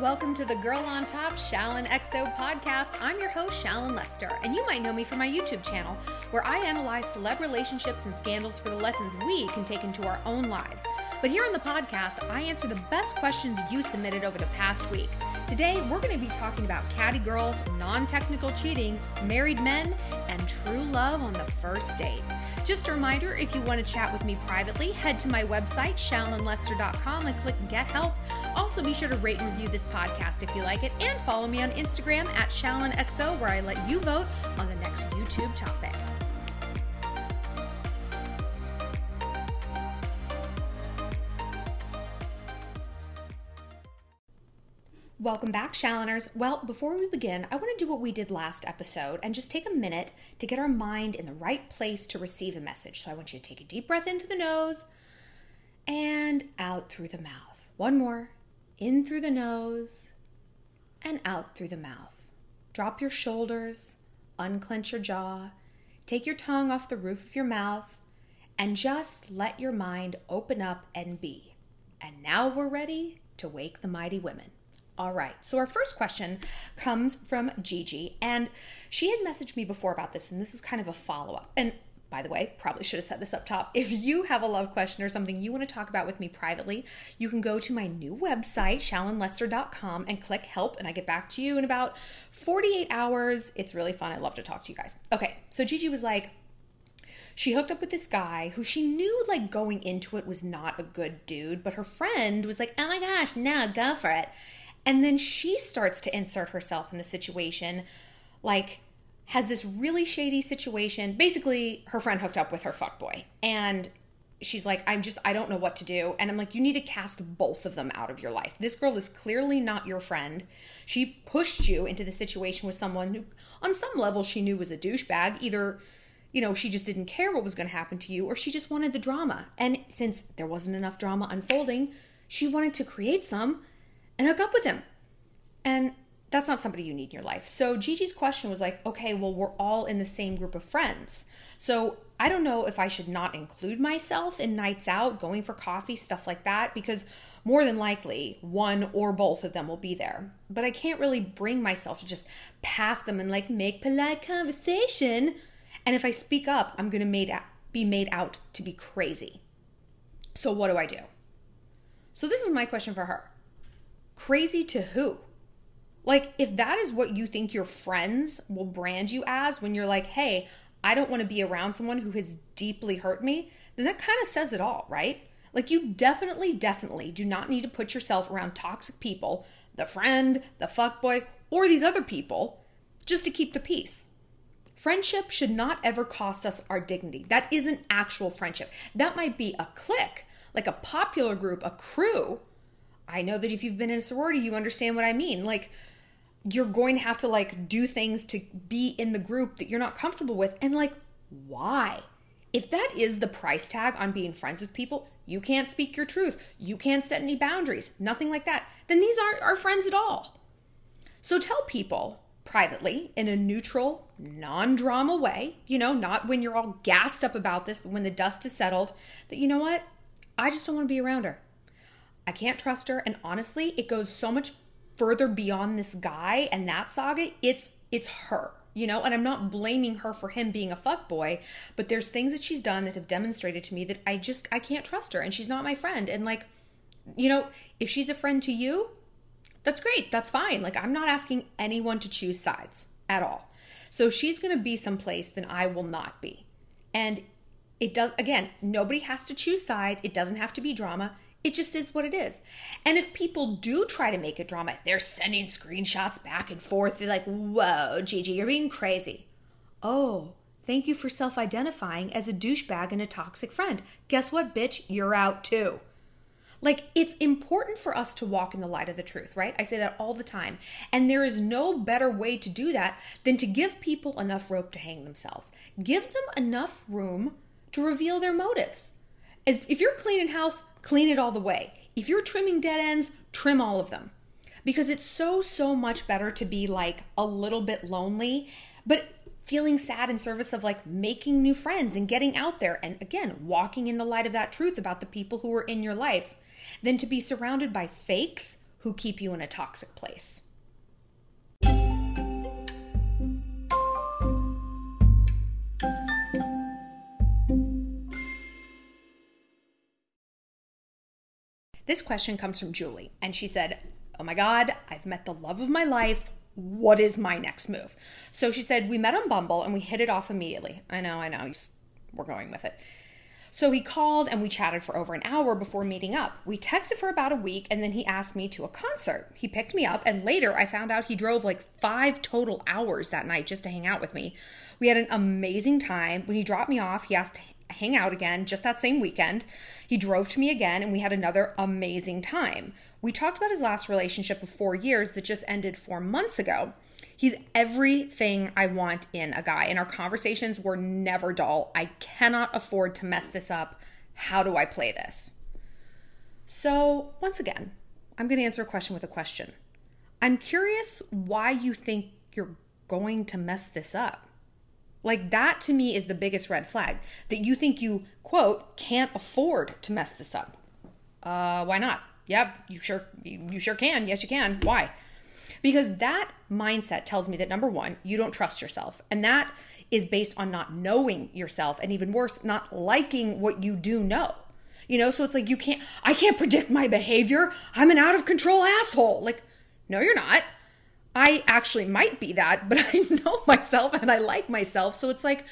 Welcome to the Girl on Top Shallon XO podcast. I'm your host, Shallon Lester, and you might know me from my YouTube channel, where I analyze celeb relationships and scandals for the lessons we can take into our own lives. But here on the podcast, I answer the best questions you submitted over the past week. Today, we're going to be talking about catty girls, non technical cheating, married men, and true love on the first date. Just a reminder if you want to chat with me privately, head to my website, shallonlester.com, and click Get Help. Also, be sure to rate and review this podcast if you like it, and follow me on Instagram at ShallonXO, where I let you vote on the next YouTube topic. Welcome back, Shalloners. Well, before we begin, I want to do what we did last episode and just take a minute to get our mind in the right place to receive a message. So I want you to take a deep breath into the nose and out through the mouth. One more. In through the nose and out through the mouth. Drop your shoulders, unclench your jaw, take your tongue off the roof of your mouth, and just let your mind open up and be. And now we're ready to wake the mighty women. All right. So our first question comes from Gigi, and she had messaged me before about this, and this is kind of a follow up. And by the way, probably should have set this up top. If you have a love question or something you want to talk about with me privately, you can go to my new website, shallonlester.com, and click help, and I get back to you in about 48 hours. It's really fun. I love to talk to you guys. Okay. So Gigi was like, she hooked up with this guy who she knew like going into it was not a good dude but her friend was like oh my gosh no go for it and then she starts to insert herself in the situation, like, has this really shady situation. Basically, her friend hooked up with her fuckboy. And she's like, I'm just, I don't know what to do. And I'm like, you need to cast both of them out of your life. This girl is clearly not your friend. She pushed you into the situation with someone who, on some level, she knew was a douchebag. Either, you know, she just didn't care what was going to happen to you, or she just wanted the drama. And since there wasn't enough drama unfolding, she wanted to create some and hook up with him. And that's not somebody you need in your life. So Gigi's question was like, okay, well, we're all in the same group of friends. So I don't know if I should not include myself in nights out, going for coffee, stuff like that, because more than likely one or both of them will be there. But I can't really bring myself to just pass them and like make polite conversation. And if I speak up, I'm going to be made out to be crazy. So what do I do? So this is my question for her. Crazy to who? Like, if that is what you think your friends will brand you as when you're like, hey, I don't want to be around someone who has deeply hurt me, then that kind of says it all, right? Like, you definitely, definitely do not need to put yourself around toxic people, the friend, the fuckboy, or these other people, just to keep the peace. Friendship should not ever cost us our dignity. That isn't actual friendship. That might be a clique, like a popular group, a crew, I know that if you've been in a sorority, you understand what I mean. Like, you're going to have to like do things to be in the group that you're not comfortable with. And like, why? If that is the price tag on being friends with people, you can't speak your truth, you can't set any boundaries, nothing like that, then these aren't our friends at all. So tell people privately in a neutral, non drama way, you know, not when you're all gassed up about this, but when the dust is settled, that you know what? I just don't want to be around her. I can't trust her. And honestly, it goes so much further beyond this guy and that saga. It's it's her you know? And i'm not blaming her for him being a fuck boy but there's things that she's done that have demonstrated to me that i just i can't trust her and she's not my friend. And like you know if she's a friend to you that's great. That's fine. Like i'm not asking anyone to choose sides at all. So she's going to be someplace then i will not be. And it does again nobody has to choose sides. It doesn't have to be drama it just is what it is. And if people do try to make a drama, they're sending screenshots back and forth. They're like, whoa, Gigi, you're being crazy. Oh, thank you for self identifying as a douchebag and a toxic friend. Guess what, bitch? You're out too. Like, it's important for us to walk in the light of the truth, right? I say that all the time. And there is no better way to do that than to give people enough rope to hang themselves. Give them enough room to reveal their motives. If you're cleaning house, clean it all the way. If you're trimming dead ends, trim all of them. Because it's so, so much better to be like a little bit lonely, but feeling sad in service of like making new friends and getting out there and again, walking in the light of that truth about the people who are in your life than to be surrounded by fakes who keep you in a toxic place. This question comes from Julie, and she said, Oh my God, I've met the love of my life. What is my next move? So she said, We met on Bumble and we hit it off immediately. I know, I know, we're going with it. So he called and we chatted for over an hour before meeting up. We texted for about a week and then he asked me to a concert. He picked me up and later I found out he drove like five total hours that night just to hang out with me. We had an amazing time. When he dropped me off, he asked hang out again just that same weekend. He drove to me again and we had another amazing time. We talked about his last relationship of four years that just ended four months ago. He's everything I want in a guy, and our conversations were never dull. I cannot afford to mess this up. How do I play this? So, once again, I'm going to answer a question with a question. I'm curious why you think you're going to mess this up. Like, that to me is the biggest red flag that you think you, quote, can't afford to mess this up. Uh, why not? Yep, you sure you, sure can. Yes, you can. Why? Because that mindset tells me that number one, you don't trust yourself. And that is based on not knowing yourself and even worse, not liking what you do know. You know, so it's like you can't, I can't predict my behavior. I'm an out of control asshole. Like, no, you're not. I actually might be that, but I know myself and I like myself. So it's like,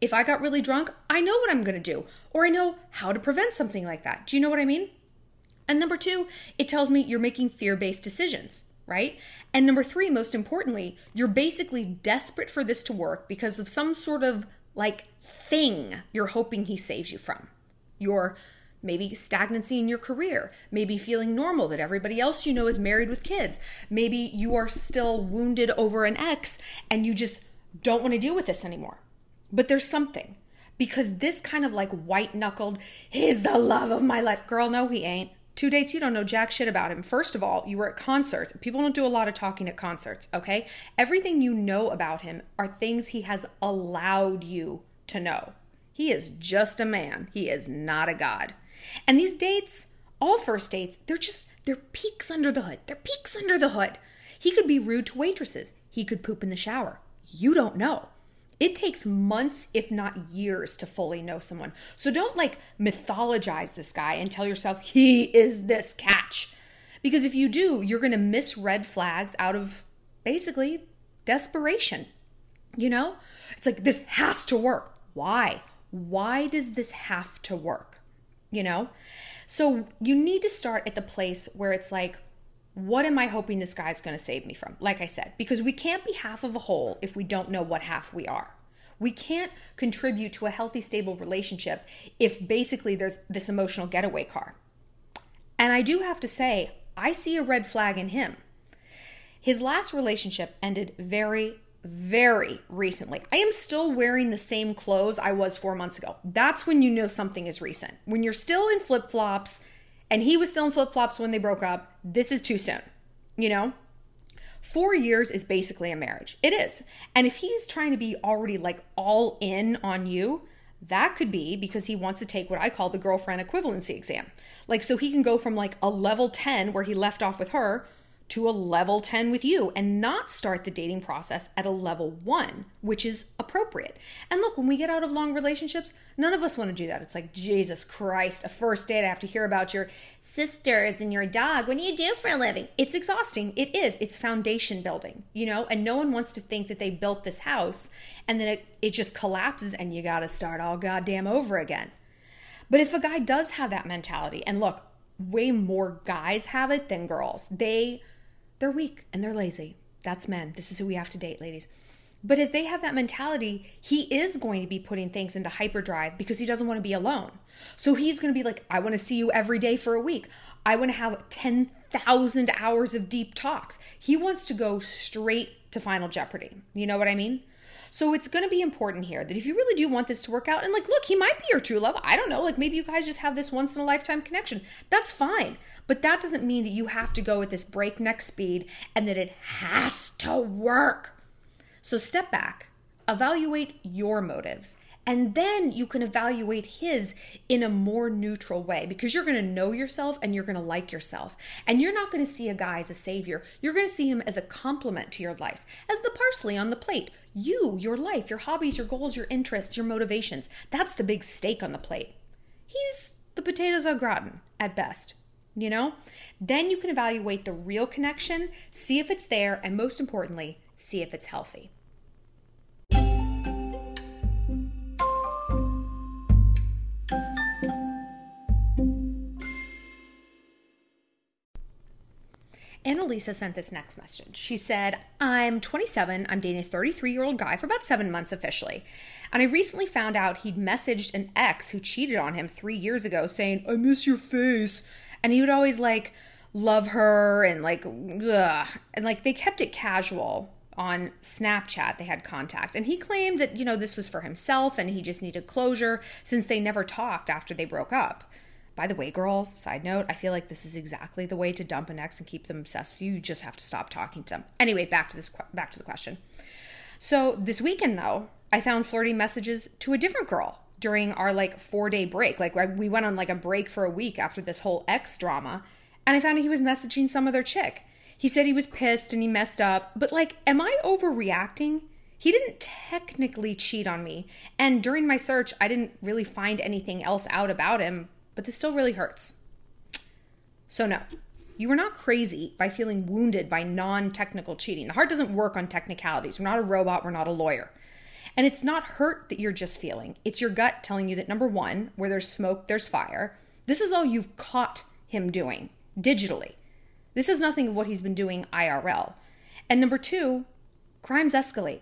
if I got really drunk, I know what I'm going to do, or I know how to prevent something like that. Do you know what I mean? And number two, it tells me you're making fear based decisions right? And number three, most importantly, you're basically desperate for this to work because of some sort of like thing you're hoping he saves you from. Your maybe stagnancy in your career, maybe feeling normal that everybody else you know is married with kids, maybe you are still wounded over an ex and you just don't want to deal with this anymore. But there's something because this kind of like white knuckled, he's the love of my life. Girl, no, he ain't. Two dates, you don't know jack shit about him. First of all, you were at concerts. People don't do a lot of talking at concerts, okay? Everything you know about him are things he has allowed you to know. He is just a man, he is not a god. And these dates, all first dates, they're just, they're peeks under the hood. They're peeks under the hood. He could be rude to waitresses, he could poop in the shower. You don't know. It takes months, if not years, to fully know someone. So don't like mythologize this guy and tell yourself he is this catch. Because if you do, you're going to miss red flags out of basically desperation. You know? It's like this has to work. Why? Why does this have to work? You know? So you need to start at the place where it's like, what am I hoping this guy's going to save me from? Like I said, because we can't be half of a whole if we don't know what half we are. We can't contribute to a healthy, stable relationship if basically there's this emotional getaway car. And I do have to say, I see a red flag in him. His last relationship ended very, very recently. I am still wearing the same clothes I was four months ago. That's when you know something is recent. When you're still in flip flops and he was still in flip flops when they broke up, this is too soon, you know? Four years is basically a marriage. It is. And if he's trying to be already like all in on you, that could be because he wants to take what I call the girlfriend equivalency exam. Like, so he can go from like a level 10 where he left off with her to a level 10 with you and not start the dating process at a level one, which is appropriate. And look, when we get out of long relationships, none of us want to do that. It's like, Jesus Christ, a first date, I have to hear about your sisters and your dog. What do you do for a living? It's exhausting. It is. It's foundation building, you know, and no one wants to think that they built this house and then it, it just collapses and you got to start all goddamn over again. But if a guy does have that mentality, and look, way more guys have it than girls, they they're weak and they're lazy. That's men. This is who we have to date, ladies. But if they have that mentality, he is going to be putting things into hyperdrive because he doesn't want to be alone. So he's going to be like, I want to see you every day for a week. I want to have 10,000 hours of deep talks. He wants to go straight to Final Jeopardy. You know what I mean? So it's going to be important here that if you really do want this to work out, and like, look, he might be your true love. I don't know. Like, maybe you guys just have this once in a lifetime connection. That's fine. But that doesn't mean that you have to go at this breakneck speed and that it has to work. So step back, evaluate your motives, And then you can evaluate his in a more neutral way because you're going to know yourself and you're going to like yourself. And you're not going to see a guy as a savior. You're going to see him as a complement to your life, as the parsley on the plate. You, your life, your hobbies, your goals, your interests, your motivations. That's the big steak on the plate. He's the potatoes au gratin at best you know? Then you can evaluate the real connection, see if it's there, and most importantly, see if it's healthy. Annalisa sent this next message. She said, I'm 27. I'm dating a 33 year old guy for about seven months officially. And I recently found out he'd messaged an ex who cheated on him three years ago saying, I miss your face. And he would always like love her and like, ugh. And like they kept it casual on Snapchat. They had contact. And he claimed that, you know, this was for himself and he just needed closure since they never talked after they broke up. By the way, girls, side note, I feel like this is exactly the way to dump an ex and keep them obsessed with you. You just have to stop talking to them. Anyway, back to this back to the question. So, this weekend though, I found flirty messages to a different girl during our like 4-day break. Like we went on like a break for a week after this whole ex drama, and I found he was messaging some other chick. He said he was pissed and he messed up, but like am I overreacting? He didn't technically cheat on me, and during my search, I didn't really find anything else out about him but this still really hurts. So, no, you are not crazy by feeling wounded by non technical cheating. The heart doesn't work on technicalities. We're not a robot, we're not a lawyer. And it's not hurt that you're just feeling, it's your gut telling you that number one, where there's smoke, there's fire. This is all you've caught him doing digitally. This is nothing of what he's been doing IRL. And number two, crimes escalate.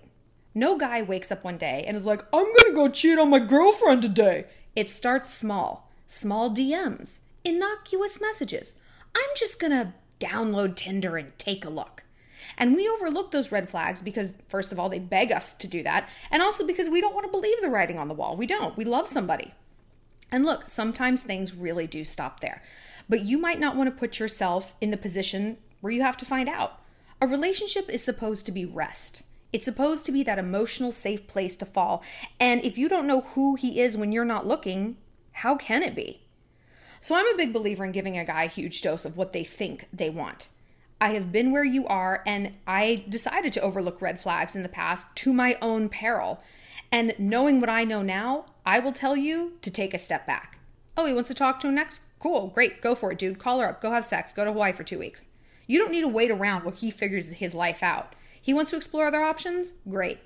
No guy wakes up one day and is like, I'm gonna go cheat on my girlfriend today. It starts small small DMs, innocuous messages. I'm just gonna download Tinder and take a look. And we overlook those red flags because, first of all, they beg us to do that, and also because we don't want to believe the writing on the wall. We don't. We love somebody. And look, sometimes things really do stop there. But you might not want to put yourself in the position where you have to find out. A relationship is supposed to be rest. It's supposed to be that emotional, safe place to fall. And if you don't know who he is when you're not looking, how can it be? So I'm a big believer in giving a guy a huge dose of what they think they want. I have been where you are, and I decided to overlook red flags in the past to my own peril. And knowing what I know now, I will tell you to take a step back. Oh, he wants to talk to him next? Cool, great, go for it, dude. Call her up, go have sex, go to Hawaii for two weeks. You don't need to wait around while he figures his life out. He wants to explore other options? Great.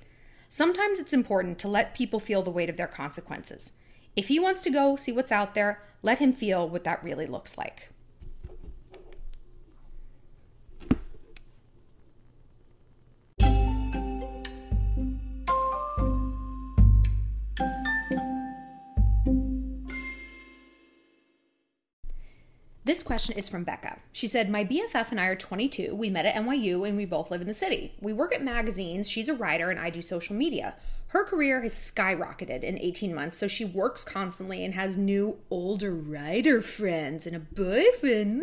Sometimes it's important to let people feel the weight of their consequences. If he wants to go see what's out there, let him feel what that really looks like. This question is from Becca. She said, My BFF and I are 22. We met at NYU and we both live in the city. We work at magazines. She's a writer and I do social media. Her career has skyrocketed in 18 months, so she works constantly and has new older writer friends and a boyfriend.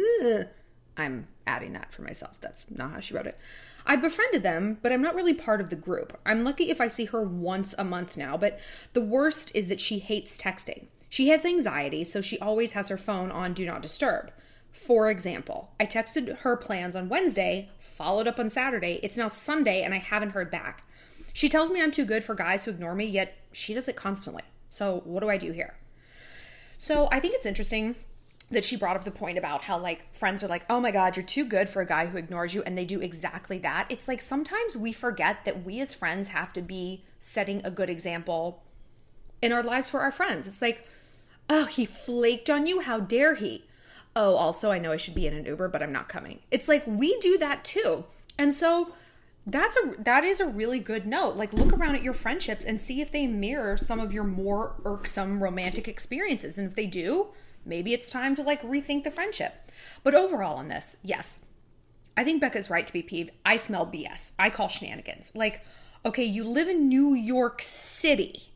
I'm adding that for myself. That's not how she wrote it. I befriended them, but I'm not really part of the group. I'm lucky if I see her once a month now, but the worst is that she hates texting. She has anxiety, so she always has her phone on Do Not Disturb. For example, I texted her plans on Wednesday, followed up on Saturday. It's now Sunday, and I haven't heard back. She tells me I'm too good for guys who ignore me, yet she does it constantly. So, what do I do here? So, I think it's interesting that she brought up the point about how like friends are like, "Oh my god, you're too good for a guy who ignores you," and they do exactly that. It's like sometimes we forget that we as friends have to be setting a good example in our lives for our friends. It's like Oh, he flaked on you. How dare he? Oh, also, I know I should be in an Uber, but I'm not coming. It's like we do that too. And so that's a that is a really good note. Like look around at your friendships and see if they mirror some of your more irksome romantic experiences. And if they do, maybe it's time to like rethink the friendship. But overall on this, yes. I think Becca's right to be peeved. I smell BS. I call shenanigans. Like, okay, you live in New York City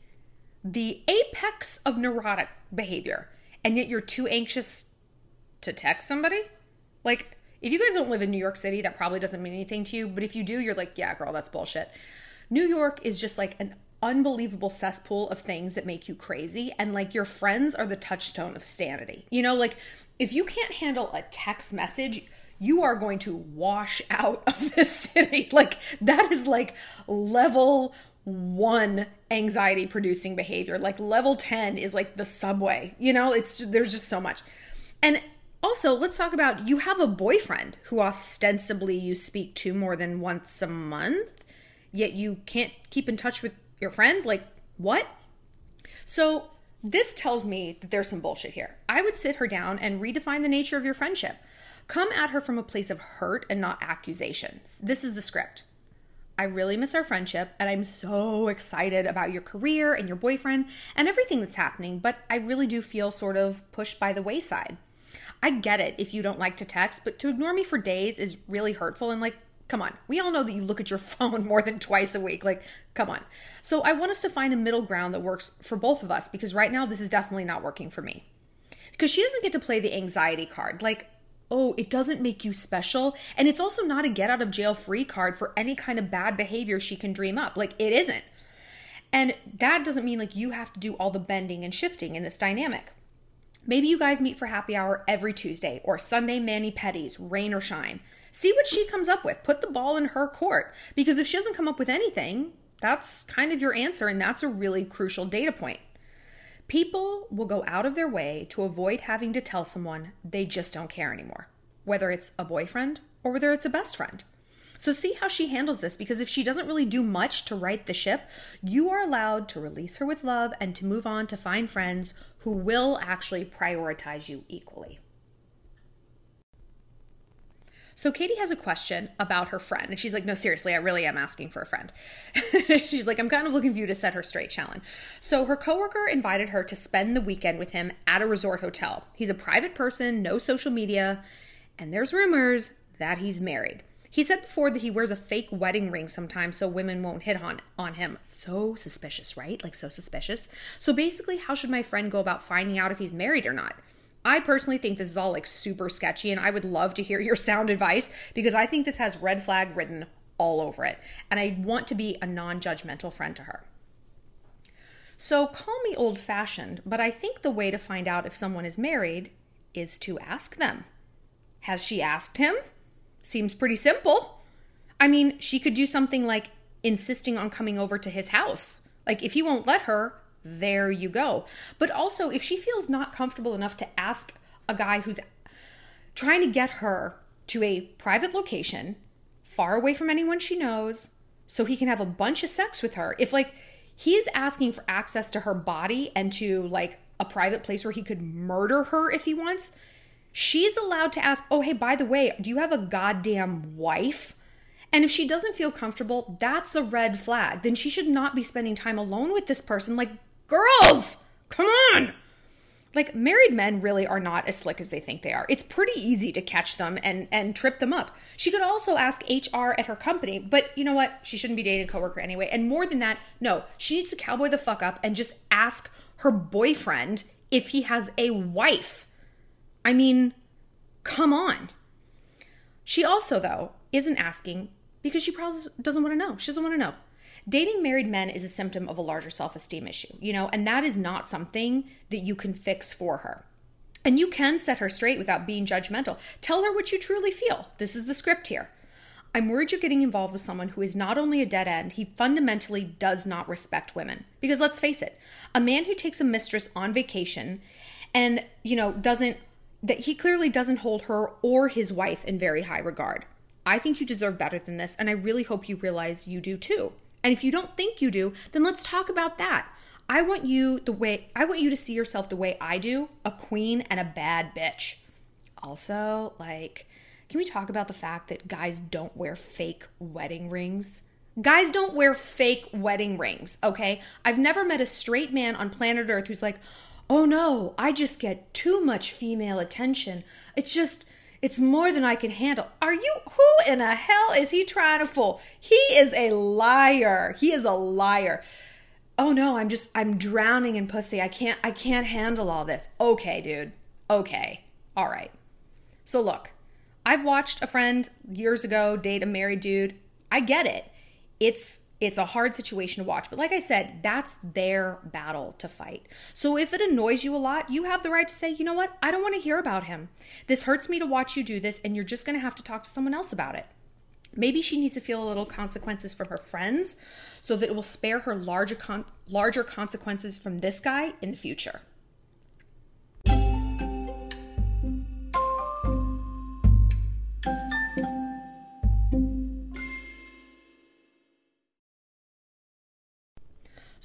the apex of neurotic behavior, and yet you're too anxious to text somebody? Like, if you guys don't live in New York City, that probably doesn't mean anything to you. But if you do, you're like, yeah, girl, that's bullshit. New York is just like an unbelievable cesspool of things that make you crazy and like your friends are the touchstone of sanity. You know, like if you can't handle a text message, you are going to wash out of this city. Like that is like level 1 anxiety producing behavior. Like level 10 is like the subway. You know, it's just, there's just so much. And also, let's talk about you have a boyfriend who ostensibly you speak to more than once a month, yet you can't keep in touch with your friend? Like, what? So, this tells me that there's some bullshit here. I would sit her down and redefine the nature of your friendship. Come at her from a place of hurt and not accusations. This is the script. I really miss our friendship and I'm so excited about your career and your boyfriend and everything that's happening, but I really do feel sort of pushed by the wayside. I get it if you don't like to text, but to ignore me for days is really hurtful and like Come on. We all know that you look at your phone more than twice a week. Like, come on. So, I want us to find a middle ground that works for both of us because right now this is definitely not working for me. Because she doesn't get to play the anxiety card. Like, oh, it doesn't make you special. And it's also not a get out of jail free card for any kind of bad behavior she can dream up. Like, it isn't. And that doesn't mean like you have to do all the bending and shifting in this dynamic. Maybe you guys meet for happy hour every Tuesday or Sunday mani pedis, rain or shine. See what she comes up with. Put the ball in her court. Because if she doesn't come up with anything, that's kind of your answer, and that's a really crucial data point. People will go out of their way to avoid having to tell someone they just don't care anymore, whether it's a boyfriend or whether it's a best friend. So, see how she handles this because if she doesn't really do much to right the ship, you are allowed to release her with love and to move on to find friends who will actually prioritize you equally. So Katie has a question about her friend, and she's like, "No, seriously, I really am asking for a friend." she's like, "I'm kind of looking for you to set her straight, Shallon." So her coworker invited her to spend the weekend with him at a resort hotel. He's a private person, no social media, and there's rumors that he's married. He said before that he wears a fake wedding ring sometimes so women won't hit on on him. So suspicious, right? Like so suspicious. So basically, how should my friend go about finding out if he's married or not? I personally think this is all like super sketchy, and I would love to hear your sound advice because I think this has red flag written all over it. And I want to be a non judgmental friend to her. So call me old fashioned, but I think the way to find out if someone is married is to ask them. Has she asked him? Seems pretty simple. I mean, she could do something like insisting on coming over to his house. Like, if he won't let her, there you go. But also, if she feels not comfortable enough to ask a guy who's trying to get her to a private location, far away from anyone she knows, so he can have a bunch of sex with her, if like he's asking for access to her body and to like a private place where he could murder her if he wants, she's allowed to ask, oh, hey, by the way, do you have a goddamn wife? And if she doesn't feel comfortable, that's a red flag. Then she should not be spending time alone with this person. Like, Girls, come on. Like married men really are not as slick as they think they are. It's pretty easy to catch them and and trip them up. She could also ask HR at her company, but you know what? She shouldn't be dating a coworker anyway. And more than that, no, she needs to cowboy the fuck up and just ask her boyfriend if he has a wife. I mean, come on. She also though isn't asking because she probably doesn't want to know. She doesn't want to know dating married men is a symptom of a larger self esteem issue, you know, and that is not something that you can fix for her. And you can set her straight without being judgmental. Tell her what you truly feel. This is the script here. I'm worried you're getting involved with someone who is not only a dead end, he fundamentally does not respect women. Because let's face it, a man who takes a mistress on vacation and, you know, doesn't, that he clearly doesn't hold her or his wife in very high regard. I think you deserve better than this, and I really hope you realize you do too. And if you don't think you do, then let's talk about that. I want you the way I want you to see yourself the way I do, a queen and a bad bitch. Also, like can we talk about the fact that guys don't wear fake wedding rings? Guys don't wear fake wedding rings, okay? I've never met a straight man on planet Earth who's like, "Oh no, I just get too much female attention. It's just it's more than I can handle. Are you, who in the hell is he trying to fool? He is a liar. He is a liar. Oh no, I'm just, I'm drowning in pussy. I can't, I can't handle all this. Okay, dude. Okay. All right. So look, I've watched a friend years ago date a married dude. I get it. It's It's a hard situation to watch, but like I said, that's their battle to fight. So if it annoys you a lot, you have the right to say, you know what? I don't want to hear about him. This hurts me to watch you do this, and you're just going to have to talk to someone else about it. Maybe she needs to feel a little consequences from her friends so that it will spare her larger con- larger consequences from this guy in the future.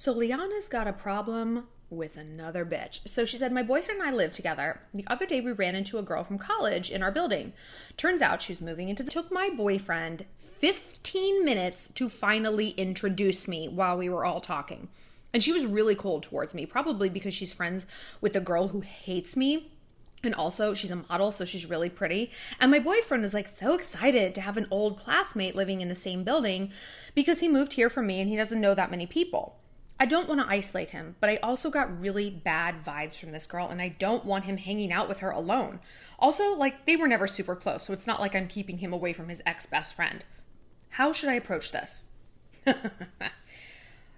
So Liana's got a problem with another bitch. So she said, My boyfriend and I live together. The other day we ran into a girl from college in our building. Turns out she was moving into the. Took my boyfriend 15 minutes to finally introduce me while we were all talking. And she was really cold towards me, probably because she's friends with the girl who hates me. And also, she's a model, so she's really pretty. And my boyfriend was like so excited to have an old classmate living in the same building because he moved here for me and he doesn't know that many people. I don't want to isolate him, but I also got really bad vibes from this girl and I don't want him hanging out with her alone. Also, like, they were never super close, so it's not like I'm keeping him away from his ex best friend. How should I approach this?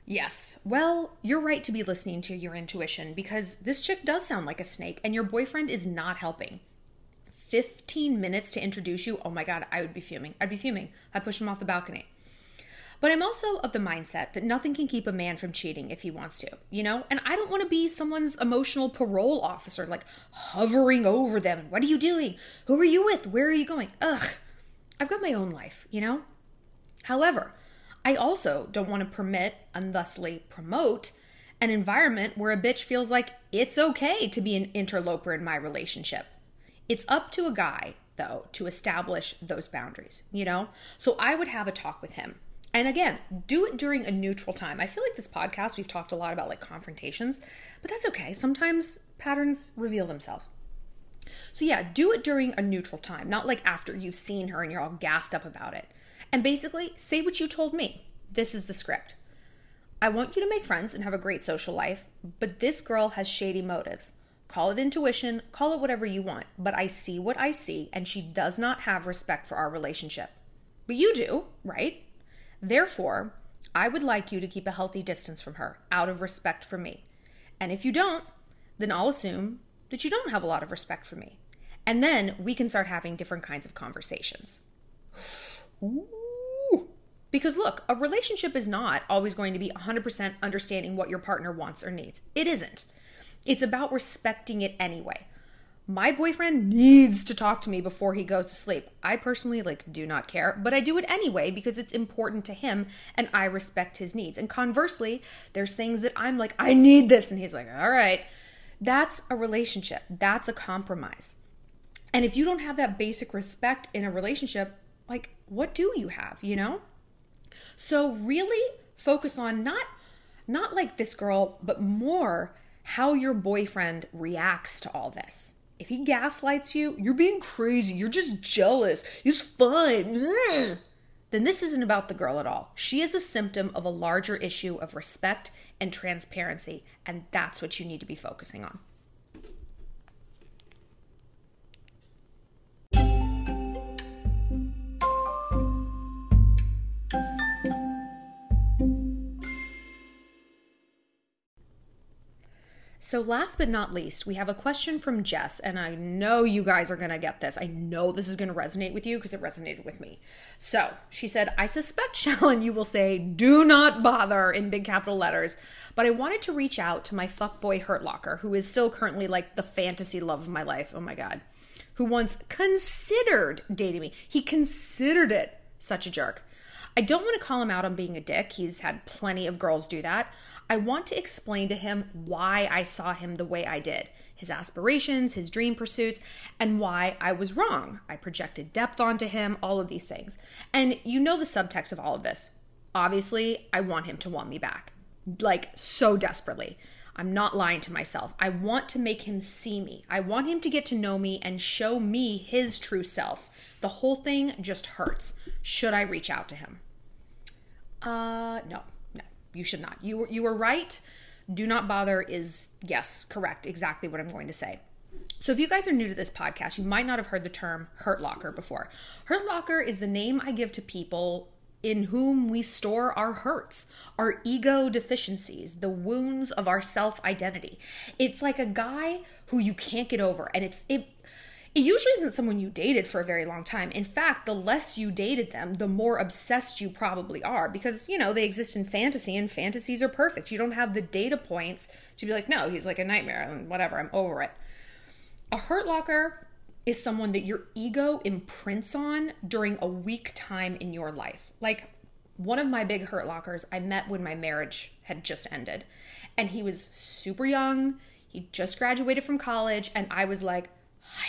yes, well, you're right to be listening to your intuition because this chick does sound like a snake and your boyfriend is not helping. 15 minutes to introduce you, oh my god, I would be fuming. I'd be fuming. I'd push him off the balcony. But I'm also of the mindset that nothing can keep a man from cheating if he wants to, you know? And I don't want to be someone's emotional parole officer, like hovering over them. What are you doing? Who are you with? Where are you going? Ugh. I've got my own life, you know? However, I also don't want to permit and thusly promote an environment where a bitch feels like it's okay to be an interloper in my relationship. It's up to a guy, though, to establish those boundaries, you know? So I would have a talk with him and again, do it during a neutral time. I feel like this podcast, we've talked a lot about like confrontations, but that's okay. Sometimes patterns reveal themselves. So, yeah, do it during a neutral time, not like after you've seen her and you're all gassed up about it. And basically, say what you told me. This is the script. I want you to make friends and have a great social life, but this girl has shady motives. Call it intuition, call it whatever you want, but I see what I see, and she does not have respect for our relationship. But you do, right? Therefore, I would like you to keep a healthy distance from her out of respect for me. And if you don't, then I'll assume that you don't have a lot of respect for me. And then we can start having different kinds of conversations. Ooh. Because look, a relationship is not always going to be 100% understanding what your partner wants or needs. It isn't. It's about respecting it anyway my boyfriend needs to talk to me before he goes to sleep. I personally like do not care, but I do it anyway because it's important to him and I respect his needs. And conversely, there's things that I'm like I need this and he's like, "All right." That's a relationship. That's a compromise. And if you don't have that basic respect in a relationship, like what do you have, you know? So really focus on not not like this girl, but more how your boyfriend reacts to all this if he gaslights you, you're being crazy, you're just jealous, it's fun, then this isn't about the girl at all. She is a symptom of a larger issue of respect and transparency, and that's what you need to be focusing on. So, last but not least, we have a question from Jess, and I know you guys are gonna get this. I know this is gonna resonate with you because it resonated with me. So, she said, I suspect, Shallon, you will say, do not bother in big capital letters, but I wanted to reach out to my fuckboy Hurt Locker, who is still currently like the fantasy love of my life. Oh my God. Who once considered dating me. He considered it. Such a jerk. I don't want to call him out on being a dick. He's had plenty of girls do that. I want to explain to him why I saw him the way I did, his aspirations, his dream pursuits, and why I was wrong. I projected depth onto him, all of these things. And you know the subtext of all of this. Obviously, I want him to want me back, like so desperately. I'm not lying to myself. I want to make him see me. I want him to get to know me and show me his true self. The whole thing just hurts. Should I reach out to him? Uh, no you should not. You were you were right. Do not bother is yes, correct, exactly what I'm going to say. So, if you guys are new to this podcast, you might not have heard the term Hurt Locker before. Hurt Locker is the name I give to people in whom we store our hurts, our ego deficiencies, the wounds of our self identity. It's like a guy who you can't get over, and it's it. It usually isn't someone you dated for a very long time. In fact, the less you dated them, the more obsessed you probably are because, you know, they exist in fantasy and fantasies are perfect. You don't have the data points to be like, no, he's like a nightmare and whatever, I'm over it. A hurt locker is someone that your ego imprints on during a weak time in your life. Like one of my big hurt lockers I met when my marriage had just ended. And he was super young. He just graduated from college. And I was like,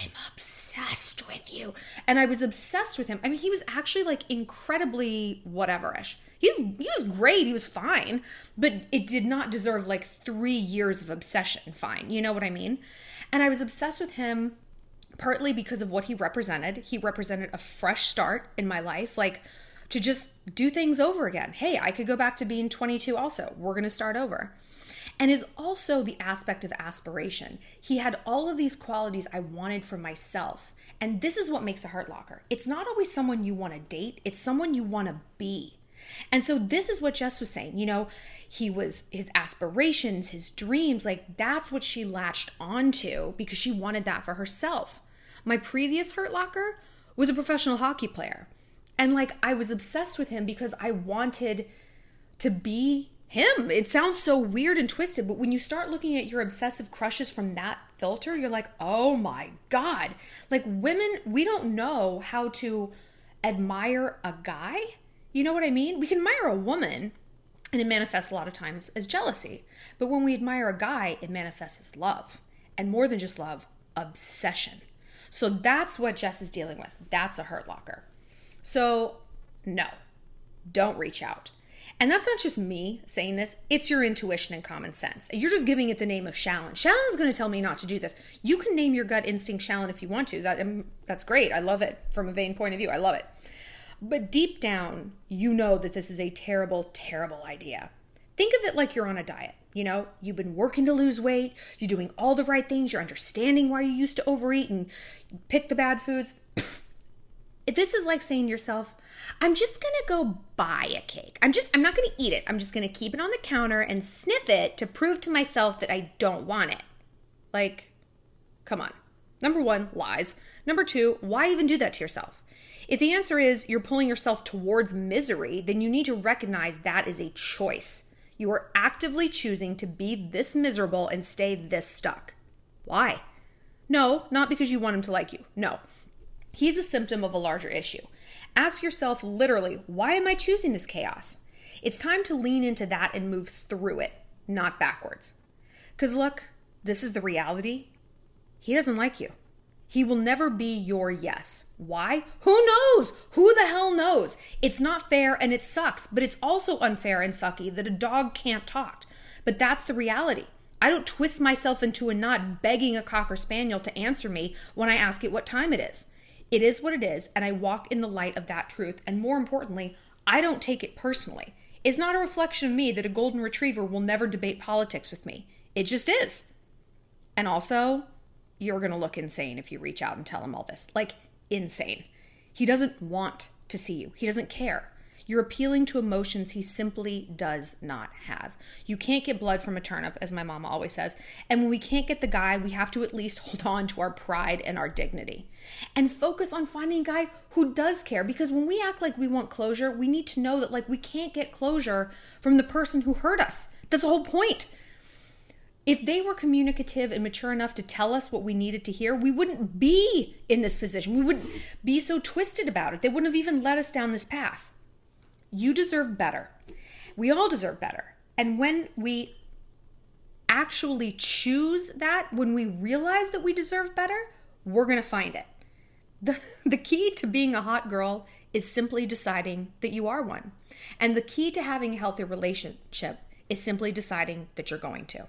I'm obsessed with you. And I was obsessed with him. I mean, he was actually like incredibly whateverish. He's he was great, he was fine, but it did not deserve like 3 years of obsession fine. You know what I mean? And I was obsessed with him partly because of what he represented. He represented a fresh start in my life, like to just do things over again. Hey, I could go back to being 22 also. We're going to start over. And is also the aspect of aspiration. He had all of these qualities I wanted for myself. And this is what makes a hurt locker. It's not always someone you want to date, it's someone you want to be. And so this is what Jess was saying. You know, he was his aspirations, his dreams, like that's what she latched onto because she wanted that for herself. My previous Hurt Locker was a professional hockey player. And like I was obsessed with him because I wanted to be him. It sounds so weird and twisted, but when you start looking at your obsessive crushes from that filter, you're like, oh my God. Like women, we don't know how to admire a guy. You know what I mean? We can admire a woman and it manifests a lot of times as jealousy. But when we admire a guy, it manifests as love. And more than just love, obsession. So that's what Jess is dealing with. That's a hurt locker. So, no, don't reach out. And that's not just me saying this, it's your intuition and common sense. You're just giving it the name of Shallon. Shallon's going to tell me not to do this. You can name your gut instinct Shallon if you want to. That, um, that's great. I love it from a vain point of view. I love it. But deep down, you know that this is a terrible, terrible idea. Think of it like you're on a diet. You know, you've been working to lose weight, you're doing all the right things, you're understanding why you used to overeat and pick the bad foods. This is like saying to yourself, I'm just gonna go buy a cake. I'm just, I'm not gonna eat it. I'm just gonna keep it on the counter and sniff it to prove to myself that I don't want it. Like, come on. Number one, lies. Number two, why even do that to yourself? If the answer is you're pulling yourself towards misery, then you need to recognize that is a choice. You are actively choosing to be this miserable and stay this stuck. Why? No, not because you want him to like you. No. He's a symptom of a larger issue. Ask yourself literally, why am I choosing this chaos? It's time to lean into that and move through it, not backwards. Because look, this is the reality. He doesn't like you. He will never be your yes. Why? Who knows? Who the hell knows? It's not fair and it sucks, but it's also unfair and sucky that a dog can't talk. But that's the reality. I don't twist myself into a knot begging a cocker spaniel to answer me when I ask it what time it is. It is what it is, and I walk in the light of that truth. And more importantly, I don't take it personally. It's not a reflection of me that a golden retriever will never debate politics with me. It just is. And also, you're going to look insane if you reach out and tell him all this. Like, insane. He doesn't want to see you, he doesn't care. You're appealing to emotions he simply does not have. You can't get blood from a turnip, as my mama always says. And when we can't get the guy, we have to at least hold on to our pride and our dignity. And focus on finding a guy who does care. Because when we act like we want closure, we need to know that, like, we can't get closure from the person who hurt us. That's the whole point. If they were communicative and mature enough to tell us what we needed to hear, we wouldn't be in this position. We wouldn't be so twisted about it. They wouldn't have even led us down this path. You deserve better. We all deserve better. And when we actually choose that, when we realize that we deserve better, we're going to find it. The, the key to being a hot girl is simply deciding that you are one. And the key to having a healthy relationship is simply deciding that you're going to.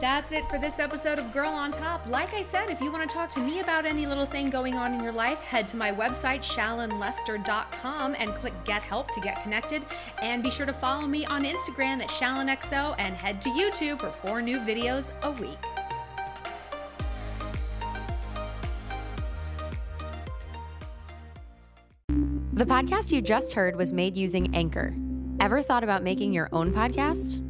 That's it for this episode of Girl on Top. Like I said, if you want to talk to me about any little thing going on in your life, head to my website, shallonlester.com, and click Get Help to get connected. And be sure to follow me on Instagram at ShallonXO and head to YouTube for four new videos a week. The podcast you just heard was made using Anchor. Ever thought about making your own podcast?